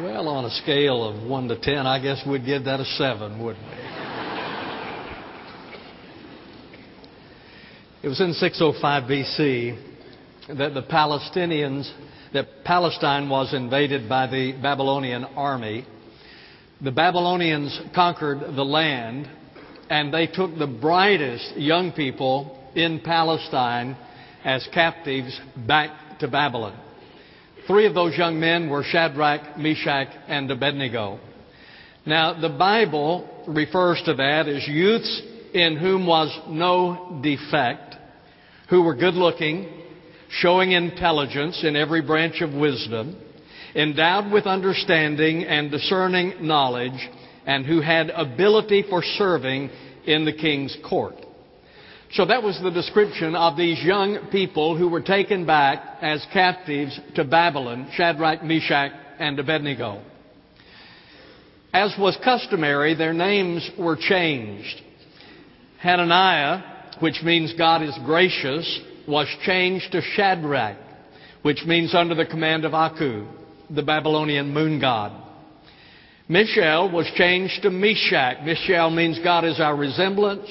Well, on a scale of 1 to 10, I guess we'd give that a 7, wouldn't we? it was in 605 BC that the Palestinians, that Palestine was invaded by the Babylonian army. The Babylonians conquered the land and they took the brightest young people in Palestine as captives back to Babylon. Three of those young men were Shadrach, Meshach, and Abednego. Now, the Bible refers to that as youths in whom was no defect, who were good looking, showing intelligence in every branch of wisdom, endowed with understanding and discerning knowledge, and who had ability for serving in the king's court. So that was the description of these young people who were taken back as captives to Babylon, Shadrach, Meshach, and Abednego. As was customary, their names were changed. Hananiah, which means God is gracious, was changed to Shadrach, which means under the command of Aku, the Babylonian moon god. Mishael was changed to Meshach. Mishael means God is our resemblance.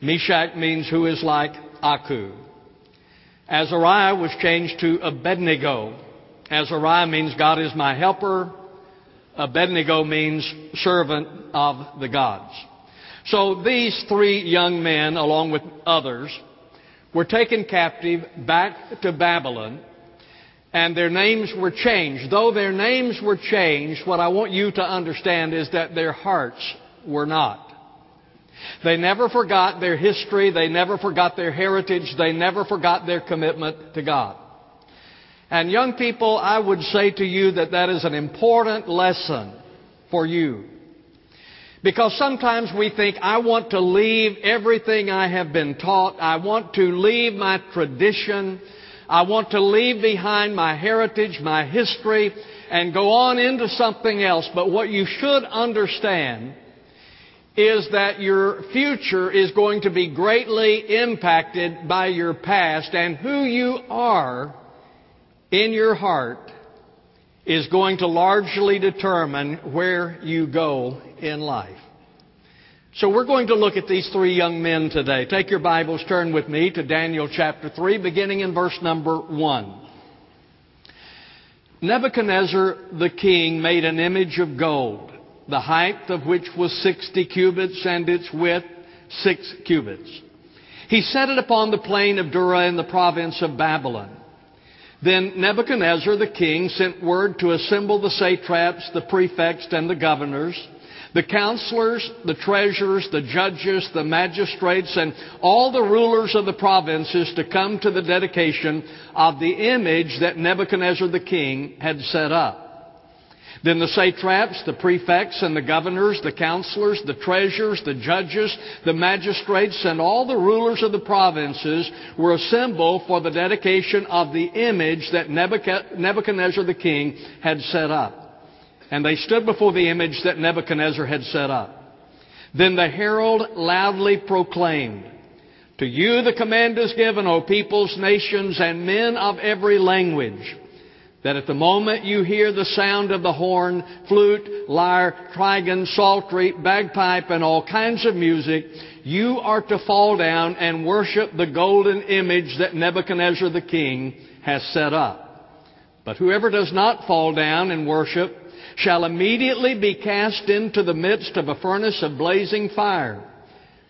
Meshach means who is like Aku. Azariah was changed to Abednego. Azariah means God is my helper. Abednego means servant of the gods. So these three young men, along with others, were taken captive back to Babylon and their names were changed. Though their names were changed, what I want you to understand is that their hearts were not. They never forgot their history. They never forgot their heritage. They never forgot their commitment to God. And young people, I would say to you that that is an important lesson for you. Because sometimes we think, I want to leave everything I have been taught. I want to leave my tradition. I want to leave behind my heritage, my history, and go on into something else. But what you should understand is that your future is going to be greatly impacted by your past and who you are in your heart is going to largely determine where you go in life. So we're going to look at these three young men today. Take your Bibles, turn with me to Daniel chapter 3, beginning in verse number 1. Nebuchadnezzar the king made an image of gold, the height of which was 60 cubits and its width 6 cubits. He set it upon the plain of Dura in the province of Babylon. Then Nebuchadnezzar the king sent word to assemble the satraps, the prefects, and the governors the counselors, the treasurers, the judges, the magistrates, and all the rulers of the provinces to come to the dedication of the image that Nebuchadnezzar the king had set up. Then the satraps, the prefects, and the governors, the counselors, the treasurers, the judges, the magistrates, and all the rulers of the provinces were assembled for the dedication of the image that Nebuchadnezzar the king had set up. And they stood before the image that Nebuchadnezzar had set up. Then the herald loudly proclaimed, To you the command is given, O peoples, nations, and men of every language, that at the moment you hear the sound of the horn, flute, lyre, trigon, psaltery, bagpipe, and all kinds of music, you are to fall down and worship the golden image that Nebuchadnezzar the king has set up. But whoever does not fall down and worship shall immediately be cast into the midst of a furnace of blazing fire.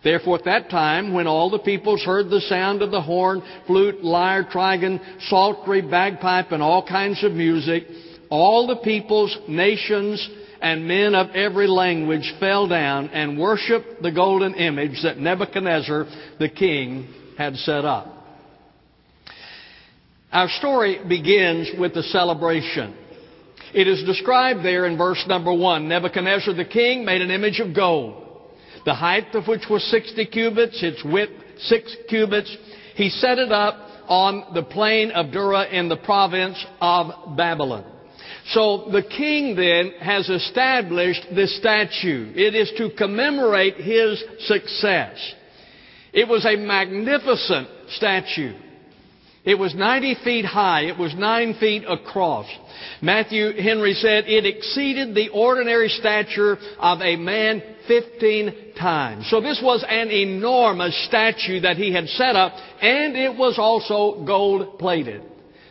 Therefore, at that time, when all the peoples heard the sound of the horn, flute, lyre, trigon, psaltery, bagpipe, and all kinds of music, all the peoples, nations, and men of every language fell down and worshiped the golden image that Nebuchadnezzar the king had set up. Our story begins with the celebration. It is described there in verse number one. Nebuchadnezzar the king made an image of gold, the height of which was 60 cubits, its width six cubits. He set it up on the plain of Dura in the province of Babylon. So the king then has established this statue. It is to commemorate his success. It was a magnificent statue. It was 90 feet high. It was 9 feet across. Matthew Henry said, it exceeded the ordinary stature of a man 15 times. So this was an enormous statue that he had set up, and it was also gold plated.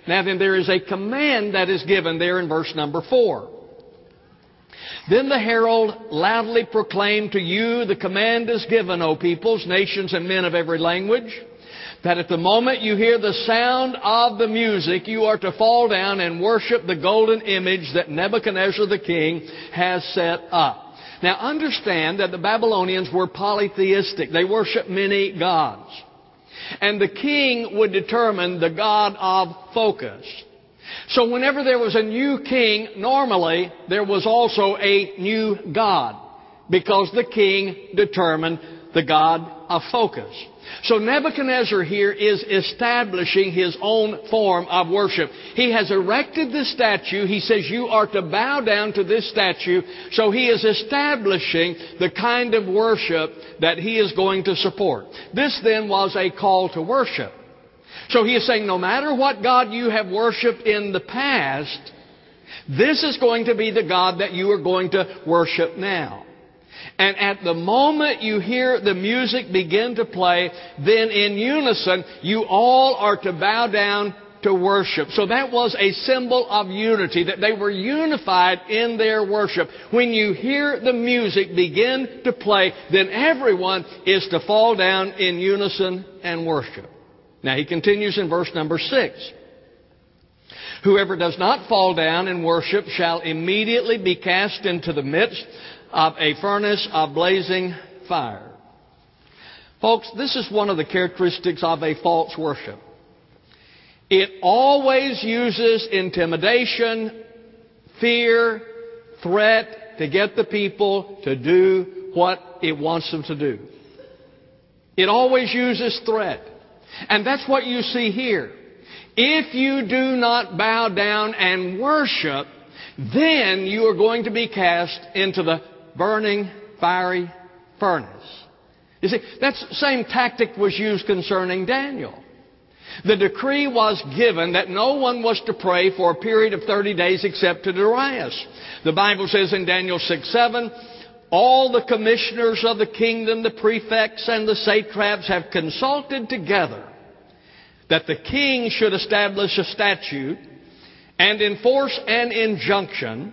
Now then, there is a command that is given there in verse number 4. Then the herald loudly proclaimed to you, the command is given, O peoples, nations, and men of every language, that at the moment you hear the sound of the music, you are to fall down and worship the golden image that Nebuchadnezzar the king has set up. Now understand that the Babylonians were polytheistic. They worshiped many gods. And the king would determine the god of focus. So whenever there was a new king, normally there was also a new God. Because the king determined the God of focus. So Nebuchadnezzar here is establishing his own form of worship. He has erected this statue. He says you are to bow down to this statue. So he is establishing the kind of worship that he is going to support. This then was a call to worship. So he is saying no matter what God you have worshiped in the past, this is going to be the God that you are going to worship now. And at the moment you hear the music begin to play, then in unison, you all are to bow down to worship. So that was a symbol of unity, that they were unified in their worship. When you hear the music begin to play, then everyone is to fall down in unison and worship. Now he continues in verse number six. Whoever does not fall down and worship shall immediately be cast into the midst of a furnace of blazing fire. Folks, this is one of the characteristics of a false worship. It always uses intimidation, fear, threat to get the people to do what it wants them to do. It always uses threat. And that's what you see here. If you do not bow down and worship, then you are going to be cast into the burning fiery furnace. You see, that same tactic was used concerning Daniel. The decree was given that no one was to pray for a period of 30 days except to Darius. The Bible says in Daniel 6 7, all the commissioners of the kingdom, the prefects, and the satraps have consulted together that the king should establish a statute and enforce an injunction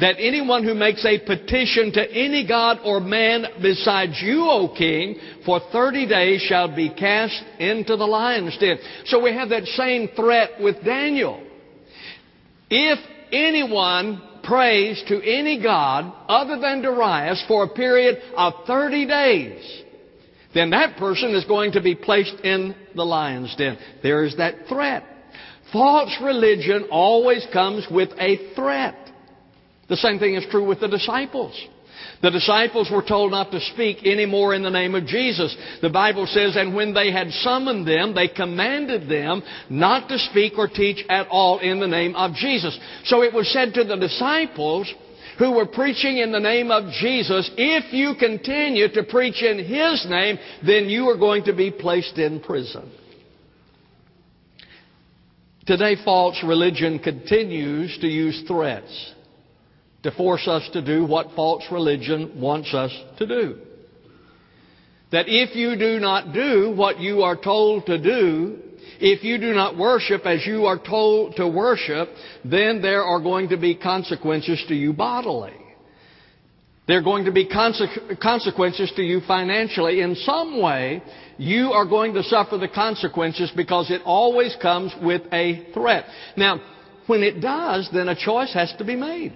that anyone who makes a petition to any god or man besides you, O king, for 30 days shall be cast into the lion's den. So we have that same threat with Daniel. If anyone prays to any god other than Darius for a period of 30 days, then that person is going to be placed in the lion's den. There is that threat. False religion always comes with a threat. The same thing is true with the disciples. The disciples were told not to speak any more in the name of Jesus. The Bible says, and when they had summoned them, they commanded them not to speak or teach at all in the name of Jesus. So it was said to the disciples who were preaching in the name of Jesus, if you continue to preach in His name, then you are going to be placed in prison. Today, false religion continues to use threats to force us to do what false religion wants us to do. That if you do not do what you are told to do, if you do not worship as you are told to worship, then there are going to be consequences to you bodily. There are going to be consequences to you financially. In some way, you are going to suffer the consequences because it always comes with a threat. Now, when it does, then a choice has to be made.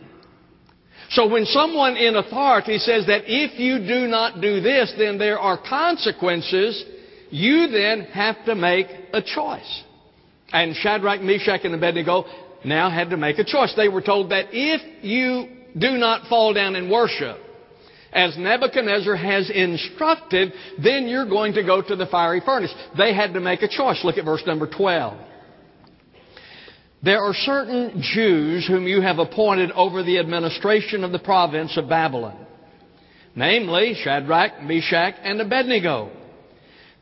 So when someone in authority says that if you do not do this, then there are consequences, you then have to make a choice. And Shadrach, Meshach, and Abednego now had to make a choice. They were told that if you do not fall down and worship, as Nebuchadnezzar has instructed, then you're going to go to the fiery furnace. They had to make a choice. Look at verse number 12. There are certain Jews whom you have appointed over the administration of the province of Babylon, namely Shadrach, Meshach, and Abednego.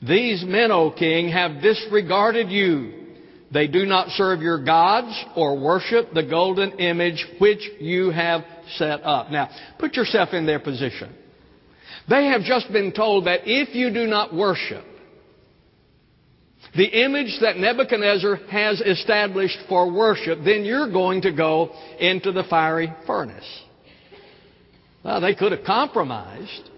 These men, O king, have disregarded you, They do not serve your gods or worship the golden image which you have set up. Now, put yourself in their position. They have just been told that if you do not worship the image that Nebuchadnezzar has established for worship, then you're going to go into the fiery furnace. Well, they could have compromised.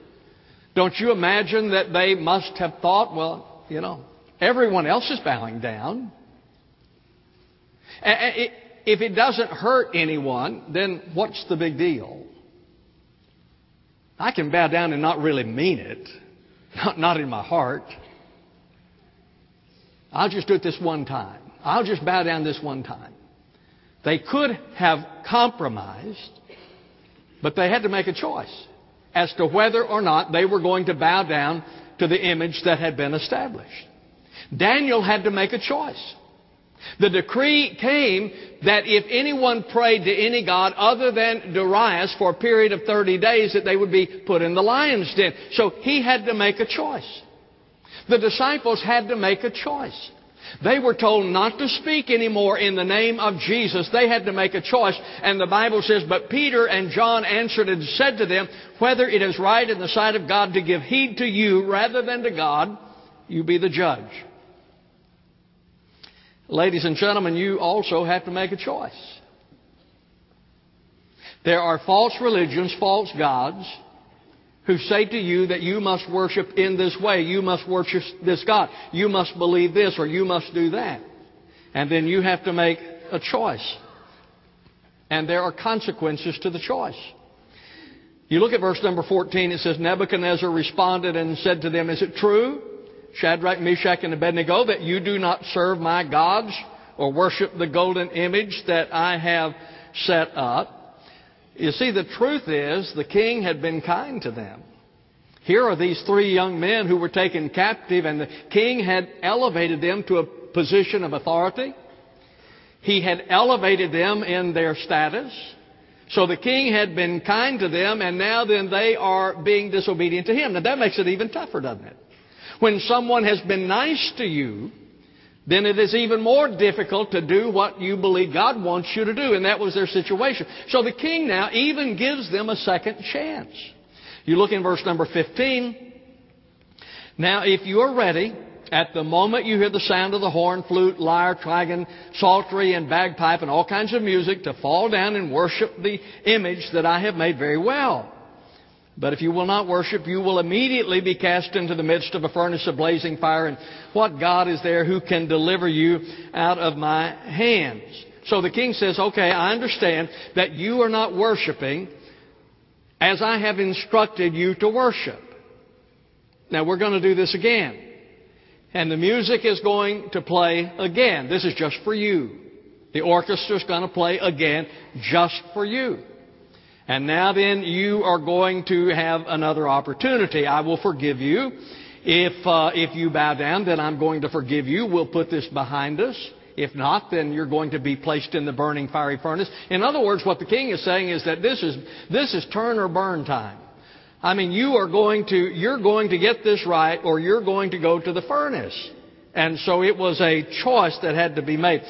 Don't you imagine that they must have thought, well, you know, everyone else is bowing down. If it doesn't hurt anyone, then what's the big deal? I can bow down and not really mean it, not, not in my heart. I'll just do it this one time. I'll just bow down this one time. They could have compromised, but they had to make a choice as to whether or not they were going to bow down to the image that had been established. Daniel had to make a choice. The decree came that if anyone prayed to any god other than Darius for a period of 30 days, that they would be put in the lion's den. So he had to make a choice. The disciples had to make a choice. They were told not to speak anymore in the name of Jesus. They had to make a choice. And the Bible says, But Peter and John answered and said to them, Whether it is right in the sight of God to give heed to you rather than to God, you be the judge. Ladies and gentlemen, you also have to make a choice. There are false religions, false gods, who say to you that you must worship in this way, you must worship this God, you must believe this, or you must do that. And then you have to make a choice. And there are consequences to the choice. You look at verse number 14, it says, Nebuchadnezzar responded and said to them, Is it true Shadrach, Meshach, and Abednego, that you do not serve my gods or worship the golden image that I have set up. You see, the truth is, the king had been kind to them. Here are these three young men who were taken captive, and the king had elevated them to a position of authority. He had elevated them in their status. So the king had been kind to them, and now then they are being disobedient to him. Now that makes it even tougher, doesn't it? When someone has been nice to you, then it is even more difficult to do what you believe God wants you to do. And that was their situation. So the king now even gives them a second chance. You look in verse number 15. Now, if you are ready, at the moment you hear the sound of the horn, flute, lyre, trigon, psaltery, and bagpipe, and all kinds of music, to fall down and worship the image that I have made very well. But if you will not worship, you will immediately be cast into the midst of a furnace of blazing fire. And what God is there who can deliver you out of my hands? So the king says, okay, I understand that you are not worshiping as I have instructed you to worship. Now we're going to do this again. And the music is going to play again. This is just for you. The orchestra is going to play again just for you. And now then, you are going to have another opportunity. I will forgive you. If, uh, if you bow down, then I'm going to forgive you. We'll put this behind us. If not, then you're going to be placed in the burning fiery furnace. In other words, what the king is saying is that this is, this is turn or burn time. I mean, you are going to, you're going to get this right or you're going to go to the furnace. And so it was a choice that had to be made.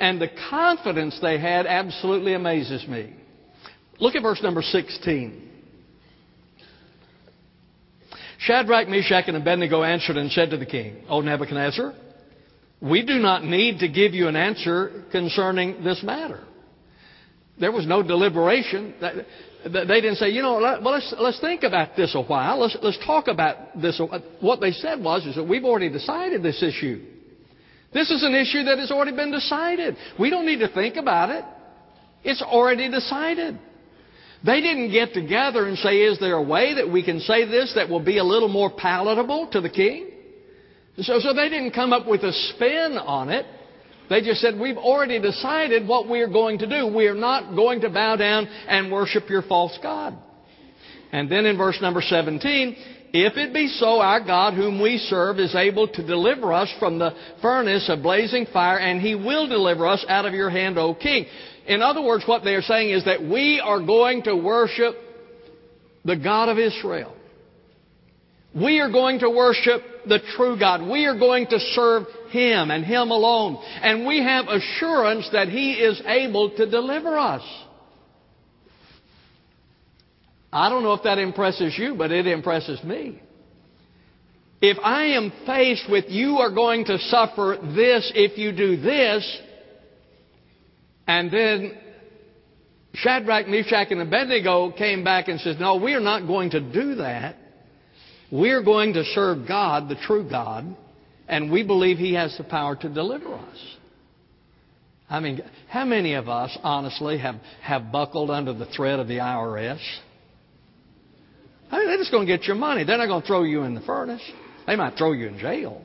And the confidence they had absolutely amazes me. Look at verse number 16. Shadrach, Meshach, and Abednego answered and said to the king, O Nebuchadnezzar, we do not need to give you an answer concerning this matter. There was no deliberation. They didn't say, you know, well, let's, let's think about this a while. Let's, let's talk about this. What they said was, is that we've already decided this issue. This is an issue that has already been decided. We don't need to think about it. It's already decided. They didn't get together and say, is there a way that we can say this that will be a little more palatable to the king? So, so they didn't come up with a spin on it. They just said, we've already decided what we're going to do. We are not going to bow down and worship your false God. And then in verse number 17, if it be so, our God whom we serve is able to deliver us from the furnace of blazing fire, and he will deliver us out of your hand, O king. In other words, what they are saying is that we are going to worship the God of Israel. We are going to worship the true God. We are going to serve Him and Him alone. And we have assurance that He is able to deliver us. I don't know if that impresses you, but it impresses me. If I am faced with you are going to suffer this if you do this, and then Shadrach, Meshach, and Abednego came back and said, No, we are not going to do that. We're going to serve God, the true God, and we believe He has the power to deliver us. I mean, how many of us, honestly, have, have buckled under the threat of the IRS? I mean, they're just going to get your money. They're not going to throw you in the furnace. They might throw you in jail.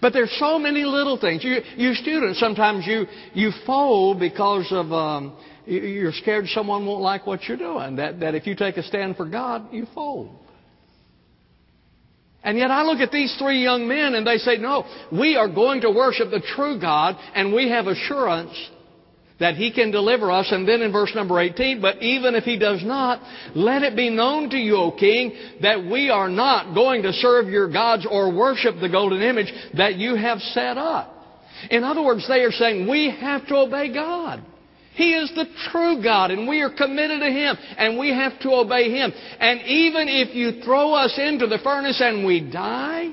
But there's so many little things. You, you students, sometimes you, you fold because of um, you're scared someone won't like what you're doing. That, that if you take a stand for God, you fold. And yet I look at these three young men and they say, no, we are going to worship the true God and we have assurance that He can deliver us. And then in verse number 18, but even if He does not, let it be known to you, O King, that we are not going to serve your gods or worship the golden image that you have set up. In other words, they are saying we have to obey God. He is the true God and we are committed to Him and we have to obey Him. And even if you throw us into the furnace and we die,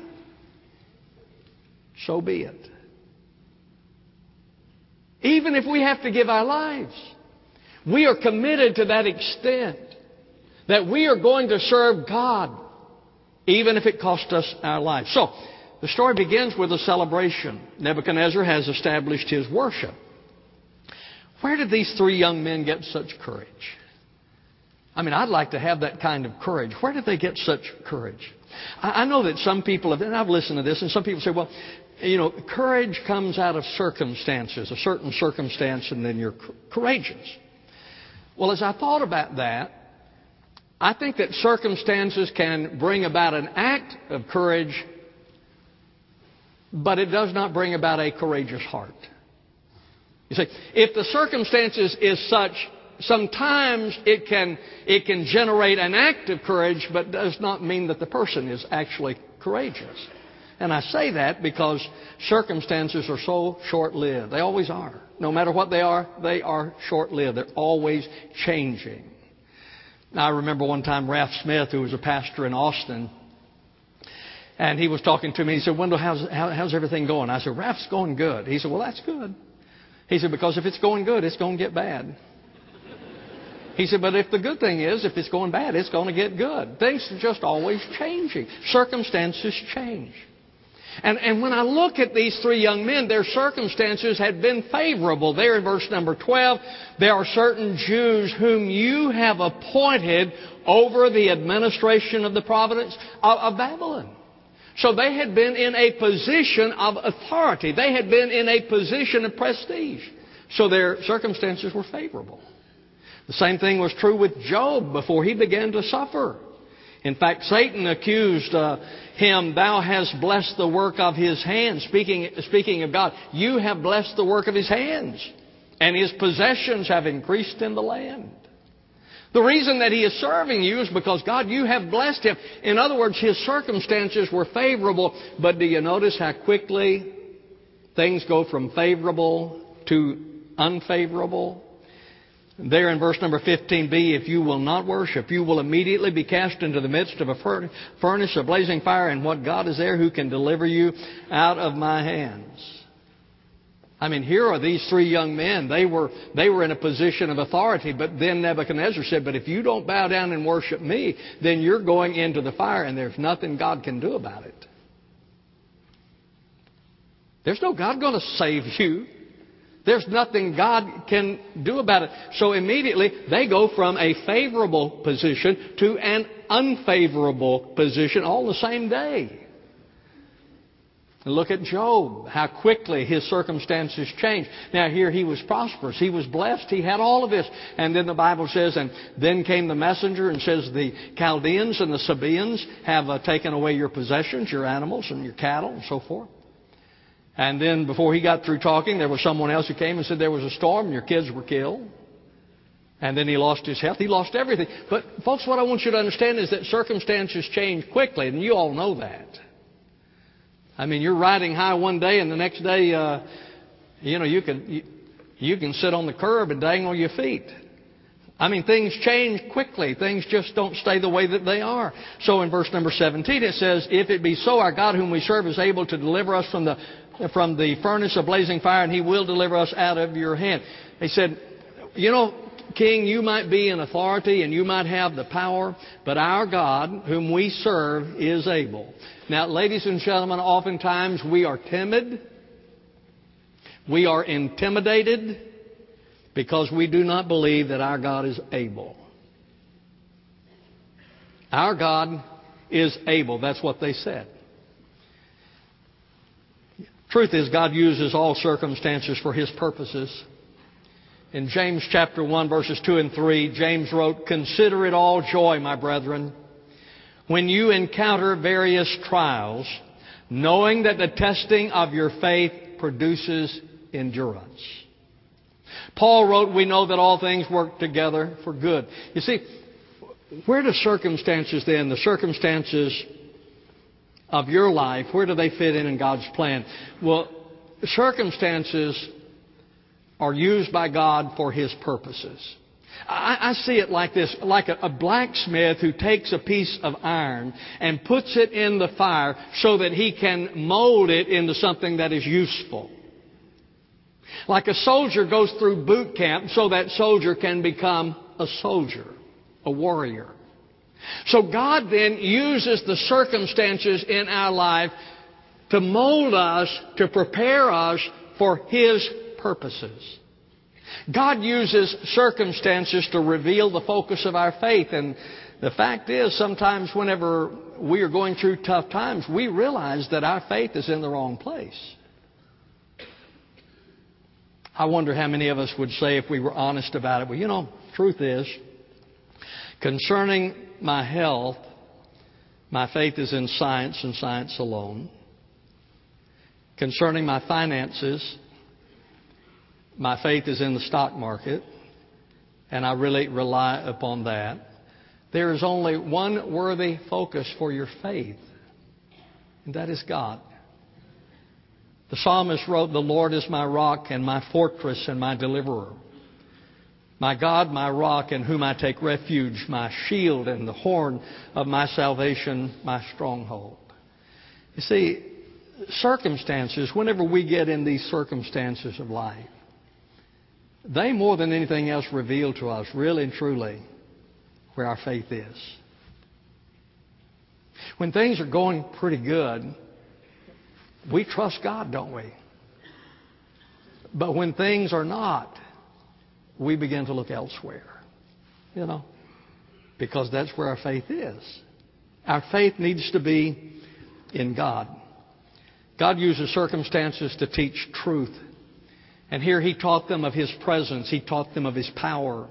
so be it. Even if we have to give our lives, we are committed to that extent that we are going to serve God, even if it costs us our lives. So, the story begins with a celebration. Nebuchadnezzar has established his worship. Where did these three young men get such courage? I mean, I'd like to have that kind of courage. Where did they get such courage? I, know that some people have, and I've listened to this, and some people say, well, you know, courage comes out of circumstances, a certain circumstance, and then you're courageous. Well, as I thought about that, I think that circumstances can bring about an act of courage, but it does not bring about a courageous heart. You see, if the circumstances is such, sometimes it can, it can generate an act of courage, but does not mean that the person is actually courageous. And I say that because circumstances are so short lived. They always are. No matter what they are, they are short lived. They're always changing. Now, I remember one time Ralph Smith, who was a pastor in Austin, and he was talking to me. He said, Wendell, how's, how, how's everything going? I said, Ralph's going good. He said, Well, that's good. He said, Because if it's going good, it's going to get bad. He said, but if the good thing is, if it's going bad, it's going to get good. Things are just always changing. Circumstances change. And, and when I look at these three young men, their circumstances had been favorable. There in verse number 12, there are certain Jews whom you have appointed over the administration of the province of, of Babylon. So they had been in a position of authority. They had been in a position of prestige. So their circumstances were favorable. The same thing was true with Job before he began to suffer. In fact, Satan accused uh, him, Thou hast blessed the work of his hands. Speaking, speaking of God, you have blessed the work of his hands, and his possessions have increased in the land. The reason that he is serving you is because, God, you have blessed him. In other words, his circumstances were favorable, but do you notice how quickly things go from favorable to unfavorable? There in verse number 15b, if you will not worship, you will immediately be cast into the midst of a furnace of blazing fire, and what God is there who can deliver you out of my hands. I mean, here are these three young men. They were, they were in a position of authority, but then Nebuchadnezzar said, But if you don't bow down and worship me, then you're going into the fire, and there's nothing God can do about it. There's no God going to save you. There's nothing God can do about it. So immediately they go from a favorable position to an unfavorable position all the same day. And look at Job, how quickly his circumstances changed. Now here he was prosperous. He was blessed. He had all of this. And then the Bible says, and then came the messenger and says, the Chaldeans and the Sabaeans have uh, taken away your possessions, your animals and your cattle and so forth. And then before he got through talking, there was someone else who came and said there was a storm and your kids were killed. And then he lost his health. He lost everything. But folks, what I want you to understand is that circumstances change quickly, and you all know that. I mean, you're riding high one day, and the next day, uh, you know, you can you, you can sit on the curb and dangle your feet. I mean, things change quickly. Things just don't stay the way that they are. So in verse number 17 it says, If it be so, our God whom we serve is able to deliver us from the, from the furnace of blazing fire, and he will deliver us out of your hand. He said, You know, King, you might be in authority and you might have the power, but our God, whom we serve, is able. Now, ladies and gentlemen, oftentimes we are timid. We are intimidated because we do not believe that our God is able. Our God is able. That's what they said. Truth is, God uses all circumstances for His purposes. In James chapter 1 verses 2 and 3, James wrote, Consider it all joy, my brethren, when you encounter various trials, knowing that the testing of your faith produces endurance. Paul wrote, We know that all things work together for good. You see, where do circumstances then, the circumstances of your life, where do they fit in in God's plan? Well, circumstances are used by God for His purposes. I, I see it like this, like a, a blacksmith who takes a piece of iron and puts it in the fire so that he can mold it into something that is useful. Like a soldier goes through boot camp so that soldier can become a soldier, a warrior. So God then uses the circumstances in our life to mold us, to prepare us for His purposes. God uses circumstances to reveal the focus of our faith. And the fact is, sometimes whenever we are going through tough times, we realize that our faith is in the wrong place. I wonder how many of us would say if we were honest about it, well, you know, truth is, concerning my health, my faith is in science and science alone. Concerning my finances, my faith is in the stock market, and I really rely upon that. There is only one worthy focus for your faith, and that is God. The psalmist wrote, The Lord is my rock and my fortress and my deliverer. My God, my rock in whom I take refuge, my shield and the horn of my salvation, my stronghold. You see, circumstances, whenever we get in these circumstances of life, they more than anything else reveal to us, really and truly, where our faith is. When things are going pretty good, we trust God, don't we? But when things are not, we begin to look elsewhere. You know, because that's where our faith is. Our faith needs to be in God. God uses circumstances to teach truth. And here he taught them of his presence, he taught them of his power,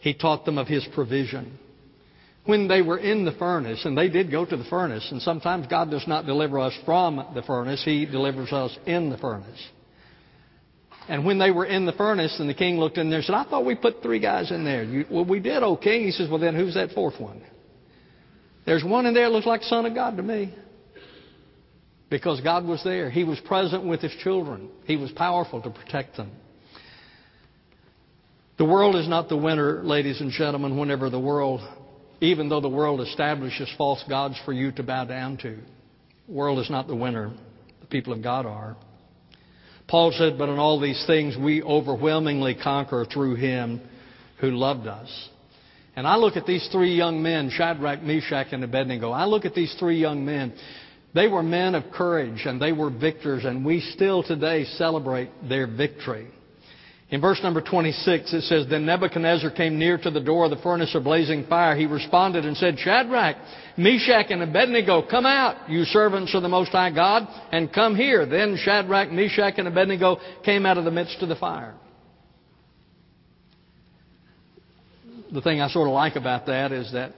he taught them of his provision when they were in the furnace, and they did go to the furnace, and sometimes God does not deliver us from the furnace, He delivers us in the furnace. And when they were in the furnace, and the king looked in there and said, I thought we put three guys in there. You, well, we did, O king. He says, Well, then who's that fourth one? There's one in there that looks like Son of God to me. Because God was there. He was present with His children, He was powerful to protect them. The world is not the winner, ladies and gentlemen, whenever the world even though the world establishes false gods for you to bow down to. The world is not the winner. The people of God are. Paul said, But in all these things we overwhelmingly conquer through him who loved us. And I look at these three young men, Shadrach, Meshach, and Abednego. I look at these three young men. They were men of courage and they were victors, and we still today celebrate their victory. In verse number 26, it says, Then Nebuchadnezzar came near to the door of the furnace of blazing fire. He responded and said, Shadrach, Meshach, and Abednego, come out, you servants of the Most High God, and come here. Then Shadrach, Meshach, and Abednego came out of the midst of the fire. The thing I sort of like about that is that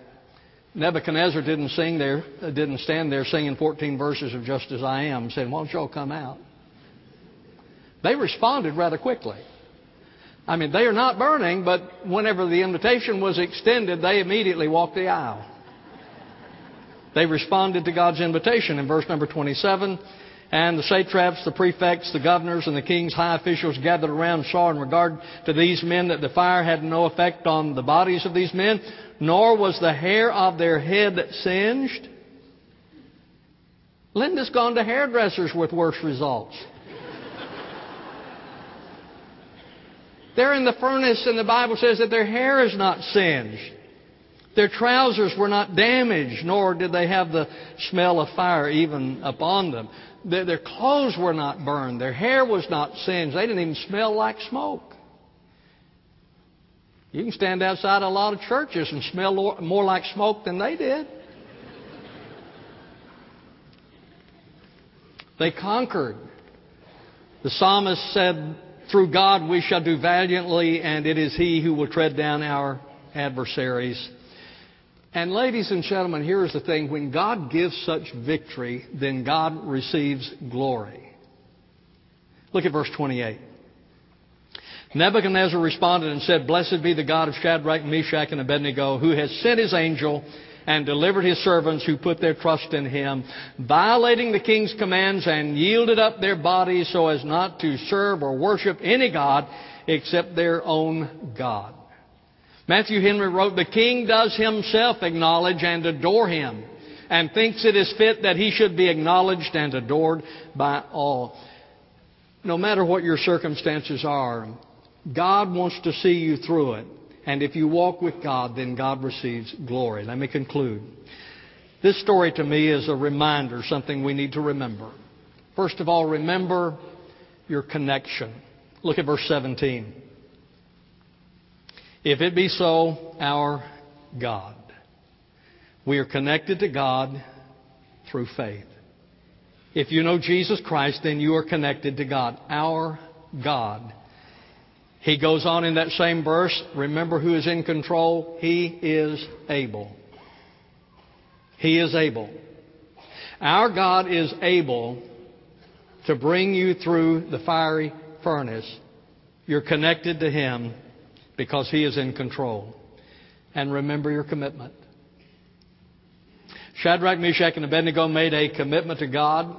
Nebuchadnezzar didn't sing there, uh, didn't stand there singing 14 verses of Just As I Am, saying, Why don't y'all come out? They responded rather quickly. I mean, they are not burning, but whenever the invitation was extended, they immediately walked the aisle. They responded to God's invitation in verse number 27. And the satraps, the prefects, the governors, and the king's high officials gathered around saw in regard to these men that the fire had no effect on the bodies of these men, nor was the hair of their head singed. Linda's gone to hairdressers with worse results. They're in the furnace, and the Bible says that their hair is not singed. Their trousers were not damaged, nor did they have the smell of fire even upon them. Their clothes were not burned. Their hair was not singed. They didn't even smell like smoke. You can stand outside a lot of churches and smell more like smoke than they did. They conquered. The psalmist said, through God we shall do valiantly, and it is He who will tread down our adversaries. And, ladies and gentlemen, here is the thing when God gives such victory, then God receives glory. Look at verse 28. Nebuchadnezzar responded and said, Blessed be the God of Shadrach, Meshach, and Abednego, who has sent his angel and delivered his servants who put their trust in him, violating the king's commands and yielded up their bodies so as not to serve or worship any God except their own God. Matthew Henry wrote, The king does himself acknowledge and adore him, and thinks it is fit that he should be acknowledged and adored by all. No matter what your circumstances are, God wants to see you through it. And if you walk with God, then God receives glory. Let me conclude. This story to me is a reminder, something we need to remember. First of all, remember your connection. Look at verse 17. If it be so, our God. We are connected to God through faith. If you know Jesus Christ, then you are connected to God. Our God he goes on in that same verse, remember who is in control? He is able. He is able. Our God is able to bring you through the fiery furnace. You're connected to Him because He is in control. And remember your commitment. Shadrach, Meshach, and Abednego made a commitment to God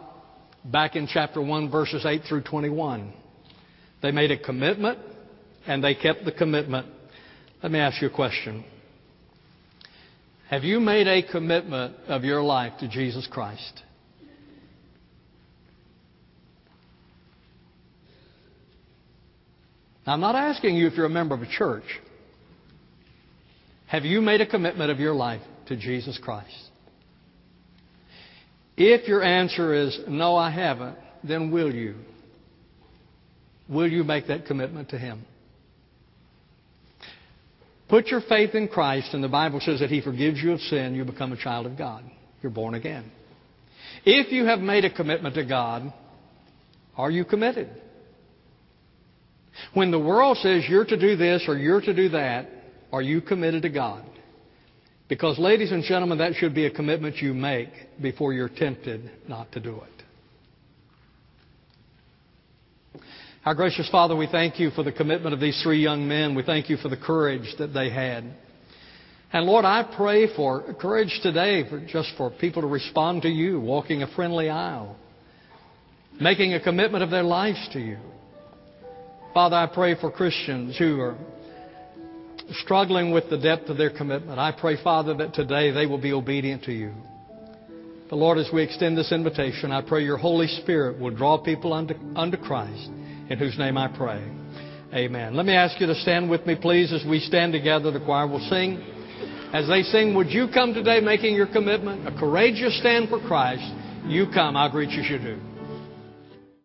back in chapter 1, verses 8 through 21. They made a commitment and they kept the commitment. Let me ask you a question. Have you made a commitment of your life to Jesus Christ? Now, I'm not asking you if you're a member of a church. Have you made a commitment of your life to Jesus Christ? If your answer is no, I haven't, then will you? Will you make that commitment to Him? Put your faith in Christ, and the Bible says that He forgives you of sin, you become a child of God. You're born again. If you have made a commitment to God, are you committed? When the world says you're to do this or you're to do that, are you committed to God? Because, ladies and gentlemen, that should be a commitment you make before you're tempted not to do it. Our gracious Father, we thank you for the commitment of these three young men. We thank you for the courage that they had. And Lord, I pray for courage today for just for people to respond to you, walking a friendly aisle, making a commitment of their lives to you. Father, I pray for Christians who are struggling with the depth of their commitment. I pray, Father, that today they will be obedient to you. But Lord, as we extend this invitation, I pray your Holy Spirit will draw people unto, unto Christ in whose name I pray. Amen. Let me ask you to stand with me, please, as we stand together. The choir will sing. As they sing, would you come today making your commitment? A courageous stand for Christ. You come. I'll greet you as you do.